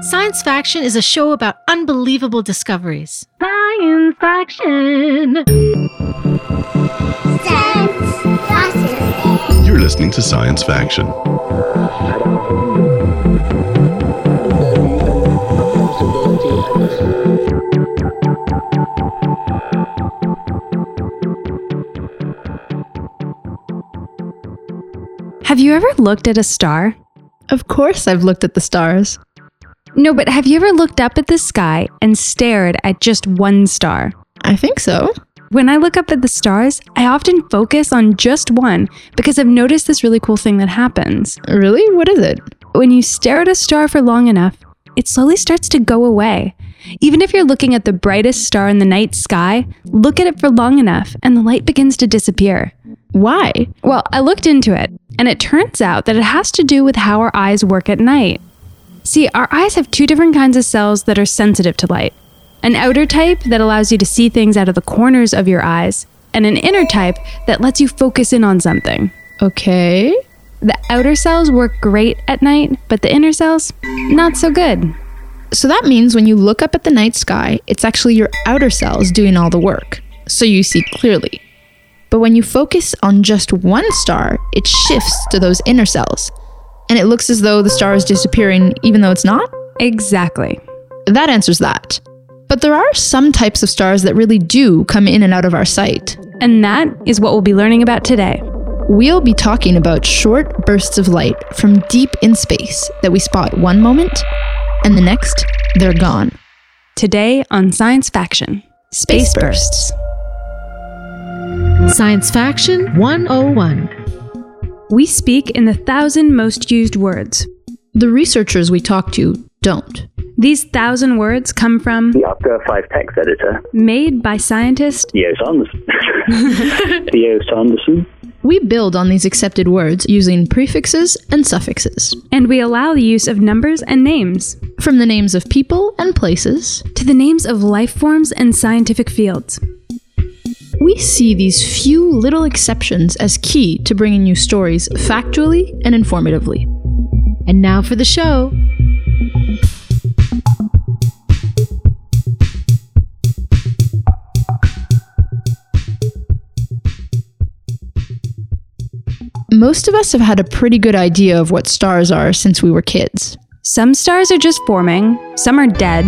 Science Faction is a show about unbelievable discoveries. Science Faction! You're listening to Science Faction. Have you ever looked at a star? Of course, I've looked at the stars. No, but have you ever looked up at the sky and stared at just one star? I think so. When I look up at the stars, I often focus on just one because I've noticed this really cool thing that happens. Really? What is it? When you stare at a star for long enough, it slowly starts to go away. Even if you're looking at the brightest star in the night sky, look at it for long enough and the light begins to disappear. Why? Well, I looked into it, and it turns out that it has to do with how our eyes work at night. See, our eyes have two different kinds of cells that are sensitive to light an outer type that allows you to see things out of the corners of your eyes, and an inner type that lets you focus in on something. Okay. The outer cells work great at night, but the inner cells, not so good. So that means when you look up at the night sky, it's actually your outer cells doing all the work, so you see clearly. But when you focus on just one star, it shifts to those inner cells, and it looks as though the star is disappearing even though it's not? Exactly. That answers that. But there are some types of stars that really do come in and out of our sight. And that is what we'll be learning about today. We'll be talking about short bursts of light from deep in space that we spot one moment, and the next, they're gone. Today on Science Faction Space, bursts. Science Faction 101. We speak in the thousand most used words. The researchers we talk to don't. These thousand words come from the Up-Goer 5 text editor, made by scientists Theo Sanderson. Theo Sanderson. We build on these accepted words using prefixes and suffixes. and we allow the use of numbers and names From the names of people and places, to the names of life forms and scientific fields. We see these few little exceptions as key to bringing you stories factually and informatively. And now for the show. Most of us have had a pretty good idea of what stars are since we were kids. Some stars are just forming, some are dead,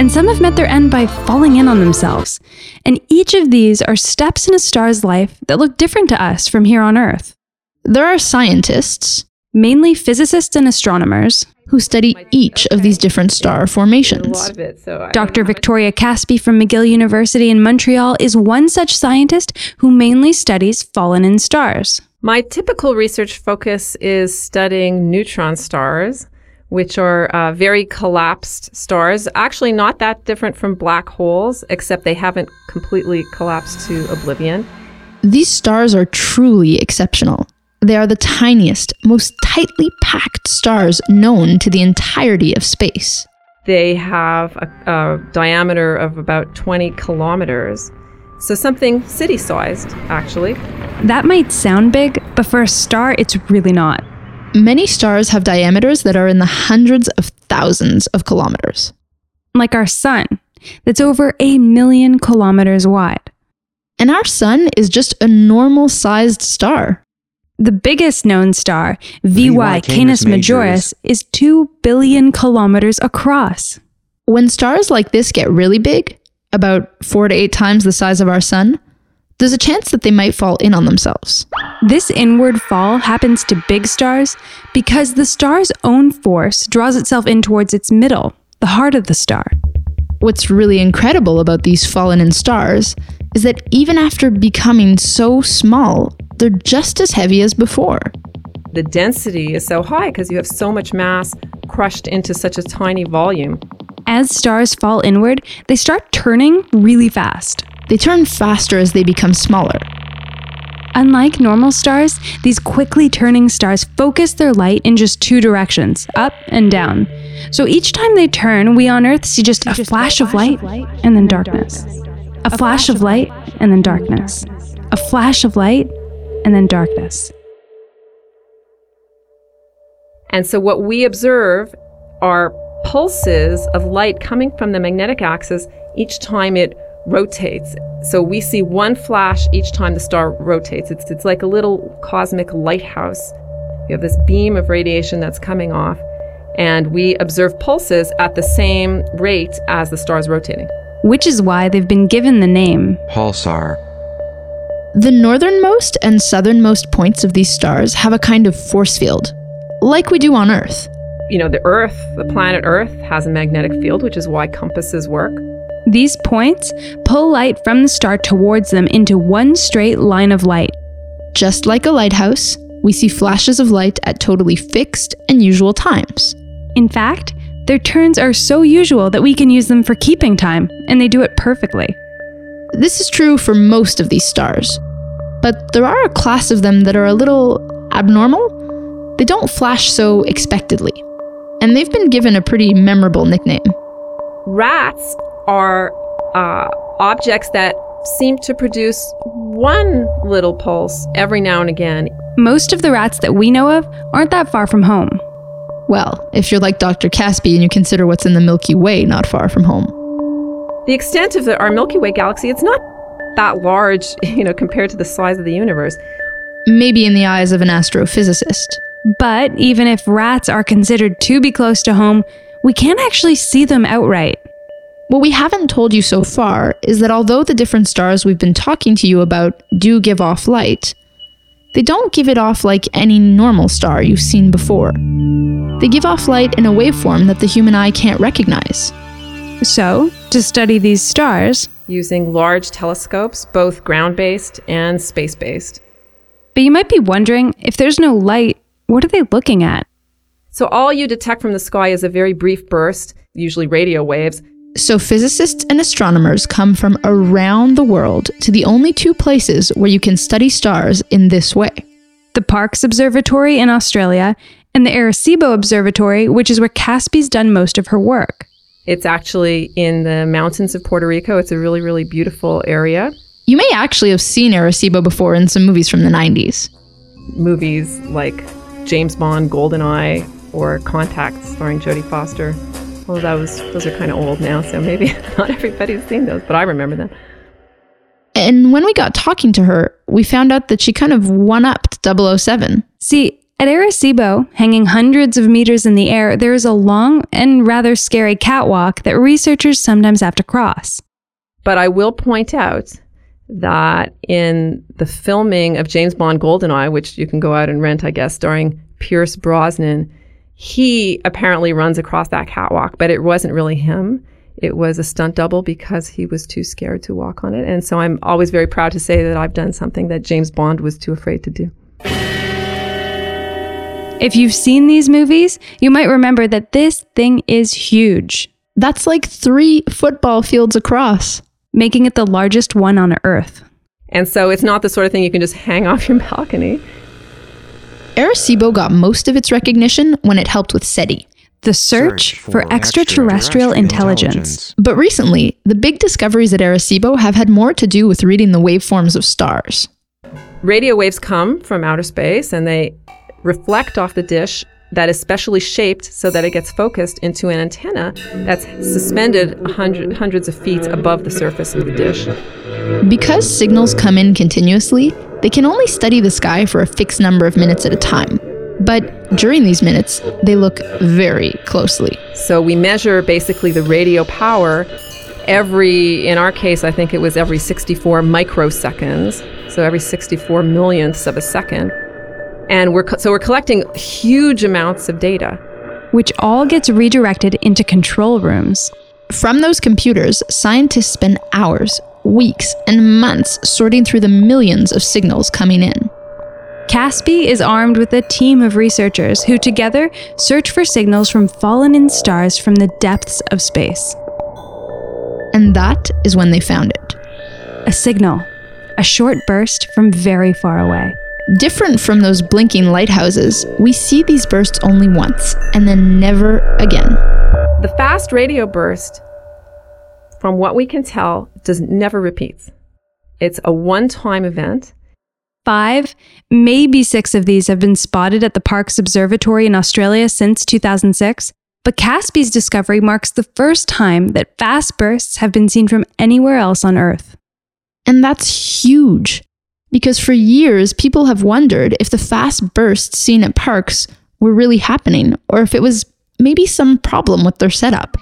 and some have met their end by falling in on themselves. And each of these are steps in a star's life that look different to us from here on Earth. There are scientists Mainly physicists and astronomers. who study each of these different star formations. it. So Dr. Victoria Kaspi from McGill University in Montreal is one such scientist who mainly studies fallen in stars. My typical research focus is studying neutron stars, which are uh, very collapsed stars. Actually, not that different from black holes, except they haven't completely collapsed to oblivion. These stars are truly exceptional. They are the tiniest, most tightly packed stars known to the entirety of space. They have a, a diameter of about 20 kilometers. So something city sized, actually. That might sound big, but for a star, it's really not. Many stars have diameters that are in the hundreds of thousands of kilometers. Like our sun, that's over a million kilometers wide. And our sun is just a normal sized star. The biggest known star, VY VY Canis Canis Majoris, is 2 billion kilometers across. When stars like this get really big, about four to eight times the size of our sun, there's a chance that they might fall in on themselves. This inward fall happens to big stars because the star's own force draws itself in towards its middle, the heart of the star. What's really incredible about these fallen in stars is that even after becoming so small, they're just as heavy as before. The density is so high because you have so much mass crushed into such a tiny volume. As stars fall inward, they start turning really fast. They turn faster as they become smaller. Unlike normal stars, these quickly turning stars focus their light in just two directions, up and down. So each time they turn, we on Earth see just a flash of light and then darkness. A flash of light and then darkness. A flash of light and then darkness. And so what we observe are pulses of light coming from the magnetic axis each time it rotates. So we see one flash each time the star rotates. It's, it's like a little cosmic lighthouse. You have this beam of radiation that's coming off, and we observe pulses at the same rate as the star is rotating. Which is why they've been given the name Pulsar. The northernmost and southernmost points of these stars have a kind of force field, like we do on Earth. You know, the Earth, the planet Earth, has a magnetic field, which is why compasses work. These points pull light from the star towards them into one straight line of light. Just like a lighthouse, we see flashes of light at totally fixed and usual times. In fact, their turns are so usual that we can use them for keeping time, and they do it perfectly. This is true for most of these stars. But there are a class of them that are a little abnormal. They don't flash so expectedly. And they've been given a pretty memorable nickname. RRATs are uh, objects that seem to produce one little pulse every now and again. Most of the RRATs that we know of aren't that far from home. Well, if you're like Dr. Kaspi and you consider what's in the Milky Way not far from home. The extent of the, our Milky Way galaxy, it's not that large, you know, compared to the size of the universe. Maybe in the eyes of an astrophysicist. But even if RRATs are considered to be close to home, we can't actually see them outright. What we haven't told you so far is that although the different stars we've been talking to you about do give off light, they don't give it off like any normal star you've seen before. They give off light in a waveform that the human eye can't recognize. So, to study these stars, using large telescopes, both ground based and space based. But you might be wondering if there's no light, what are they looking at? So, all you detect from the sky is a very brief burst, usually radio waves. So, physicists and astronomers come from around the world to the only two places where you can study stars in this way the Parkes Observatory in Australia and the Arecibo Observatory, which is where Kaspi's done most of her work. It's actually in the mountains of Puerto Rico. It's a really, really beautiful area. You may actually have seen Arecibo before in some movies from the 90s. Movies like James Bond, GoldenEye, or Contact, starring Jodie Foster. Well, that was those are kind of old now, so maybe not everybody's seen those, but I remember them. And when we got talking to her, we found out that she kind of one upped 007. See, at Arecibo, hanging hundreds of meters in the air, there is a long and rather scary catwalk that researchers sometimes have to cross. But I will point out that in the filming of James Bond GoldenEye, which you can go out and rent, I guess, starring Pierce Brosnan, he apparently runs across that catwalk, but it wasn't really him. It was a stunt double because he was too scared to walk on it. And so I'm always very proud to say that I've done something that James Bond was too afraid to do. If you've seen these movies, you might remember that this thing is huge. That's like three football fields across, making it the largest one on Earth. And so it's not the sort of thing you can just hang off your balcony. Arecibo got most of its recognition when it helped with SETI, the search, search for, for, extraterrestrial, extraterrestrial intelligence. intelligence. But recently, the big discoveries at Arecibo have had more to do with reading the waveforms of stars. Radio waves come from outer space and they reflect off the dish that is specially shaped so that it gets focused into an antenna that's suspended hundred, hundreds of feet above the surface of the dish. Because signals come in continuously, they can only study the sky for a fixed number of minutes at a time. But during these minutes, they look very closely. So we measure basically the radio power every, in our case, I think it was every 64 microseconds, so every 64 millionths of a second. And we're co- so we're collecting huge amounts of data, which all gets redirected into control rooms. From those computers, scientists spend hours, weeks, and months sorting through the millions of signals coming in. Kaspi is armed with a team of researchers who together search for signals from fallen in stars from the depths of space. And that is when they found it. A signal, a short burst from very far away. Different from those blinking lighthouses, we see these bursts only once and then never again. The fast radio burst, from what we can tell, does never repeats. It's a one-time event. Five, maybe six of these have been spotted at the Parkes Observatory in Australia since 2006. But Kaspi's discovery marks the first time that fast bursts have been seen from anywhere else on Earth. And that's huge. Because for years, people have wondered if the fast bursts seen at Parkes were really happening, or if it was maybe some problem with their setup.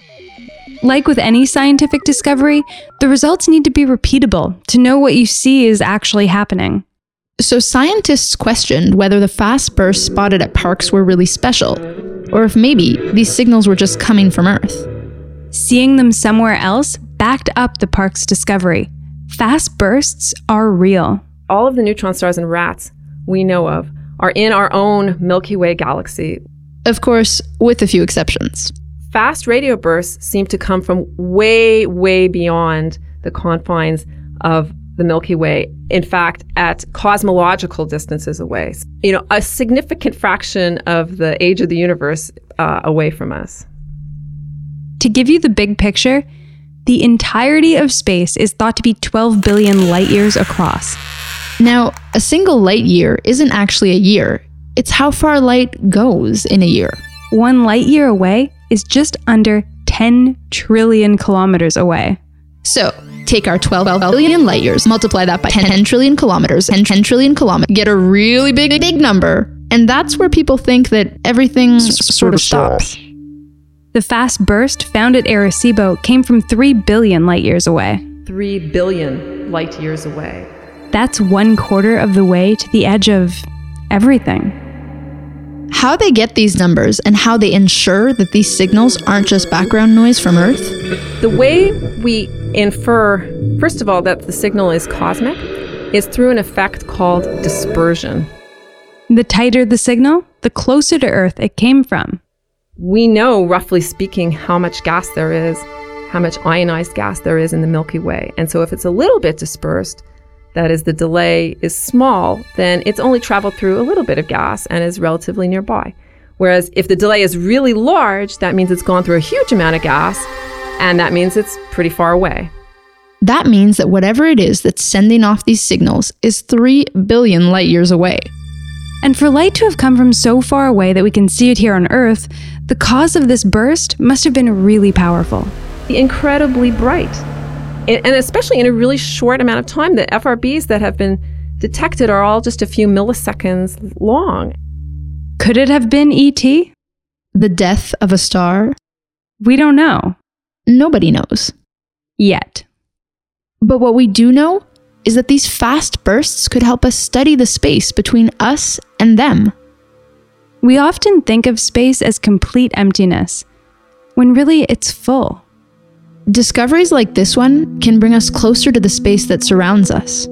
Like with any scientific discovery, the results need to be repeatable to know what you see is actually happening. So scientists questioned whether the fast bursts spotted at Parkes were really special, or if maybe these signals were just coming from Earth. Seeing them somewhere else backed up the Parkes discovery. Fast bursts are real. All of the neutron stars and RRATs we know of are in our own Milky Way galaxy. Of course, with a few exceptions. Fast radio bursts seem to come from way, way beyond the confines of the Milky Way. In fact, at cosmological distances away. You know, a significant fraction of the age of the universe uh, away from us. To give you the big picture, the entirety of space is thought to be 12 billion light years across. Now, a single light year isn't actually a year, it's how far light goes in a year. One light year away is just under 10 trillion kilometers away. So, take our 12 billion light years, multiply that by 10 trillion kilometers, and 10 trillion kilometers, get a really big, big number. And that's where people think that everything s- sort of stops. The fast burst found at Arecibo came from 3 billion light years away. Three billion light years away. That's one quarter of the way to the edge of everything. How they get these numbers and how they ensure that these signals aren't just background noise from Earth? The way we infer, first of all, that the signal is cosmic is through an effect called dispersion. The tighter the signal, the closer to Earth it came from. We know, roughly speaking, how much gas there is, how much ionized gas there is in the Milky Way. And so if it's a little bit dispersed, that is, the delay is small, then it's only traveled through a little bit of gas and is relatively nearby. Whereas if the delay is really large, that means it's gone through a huge amount of gas, and that means it's pretty far away. That means that whatever it is that's sending off these signals is 3 billion light years away. And for light to have come from so far away that we can see it here on Earth, the cause of this burst must have been really powerful. Incredibly bright. And and especially in a really short amount of time. The FRBs that have been detected are all just a few milliseconds long. Could it have been ET? The death of a star? We don't know. Nobody knows. Yet. But what we do know is that these fast bursts could help us study the space between us and them. We often think of space as complete emptiness, when really it's full. Discoveries like this one can bring us closer to the space that surrounds us.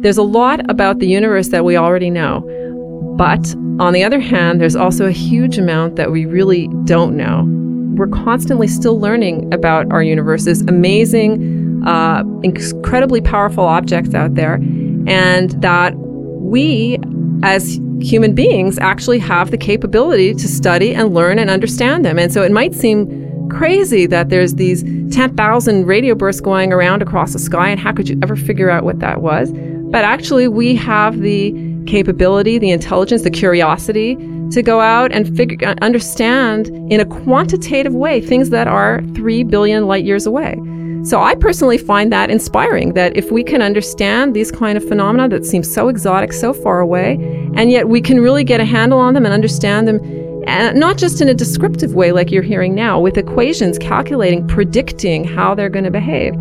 There's a lot about the universe that we already know. But on the other hand, there's also a huge amount that we really don't know. We're constantly still learning about our universe. Amazing, uh, incredibly powerful objects out there, and that we, as human beings, actually have the capability to study and learn and understand them. And so it might seem crazy that there's these 10,000 radio bursts going around across the sky, and how could you ever figure out what that was? But actually, we have the capability, the intelligence, the curiosity to go out and figure, uh, understand in a quantitative way things that are 3 billion light years away. So I personally find that inspiring that if we can understand these kind of phenomena that seem so exotic, so far away, and yet we can really get a handle on them and understand them and not just in a descriptive way like you're hearing now with equations calculating predicting how they're going to behave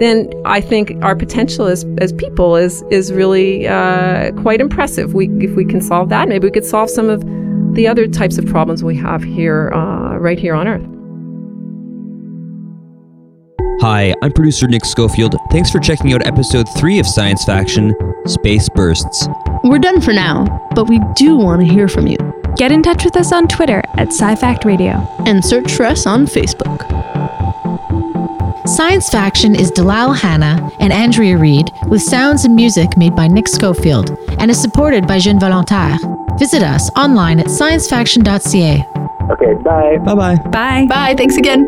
then I think our potential as, as people is is really uh, quite impressive. We if we can solve that, maybe we could solve some of the other types of problems we have here, uh, right here on Earth. Hi, I'm producer Nick Schofield. Thanks for checking out episode 3 of Science Faction Space Bursts. We're done for now, but we do want to hear from you. Get in touch with us on Twitter at SciFact Radio. And search for us on Facebook. Science Faction is Dalal Hanna and Andrea Reed, with sounds and music made by Nick Schofield, and is supported by Jeune Volontaire. Visit us online at sciencefaction.ca. Okay, bye. Bye bye. Bye. Bye, thanks again.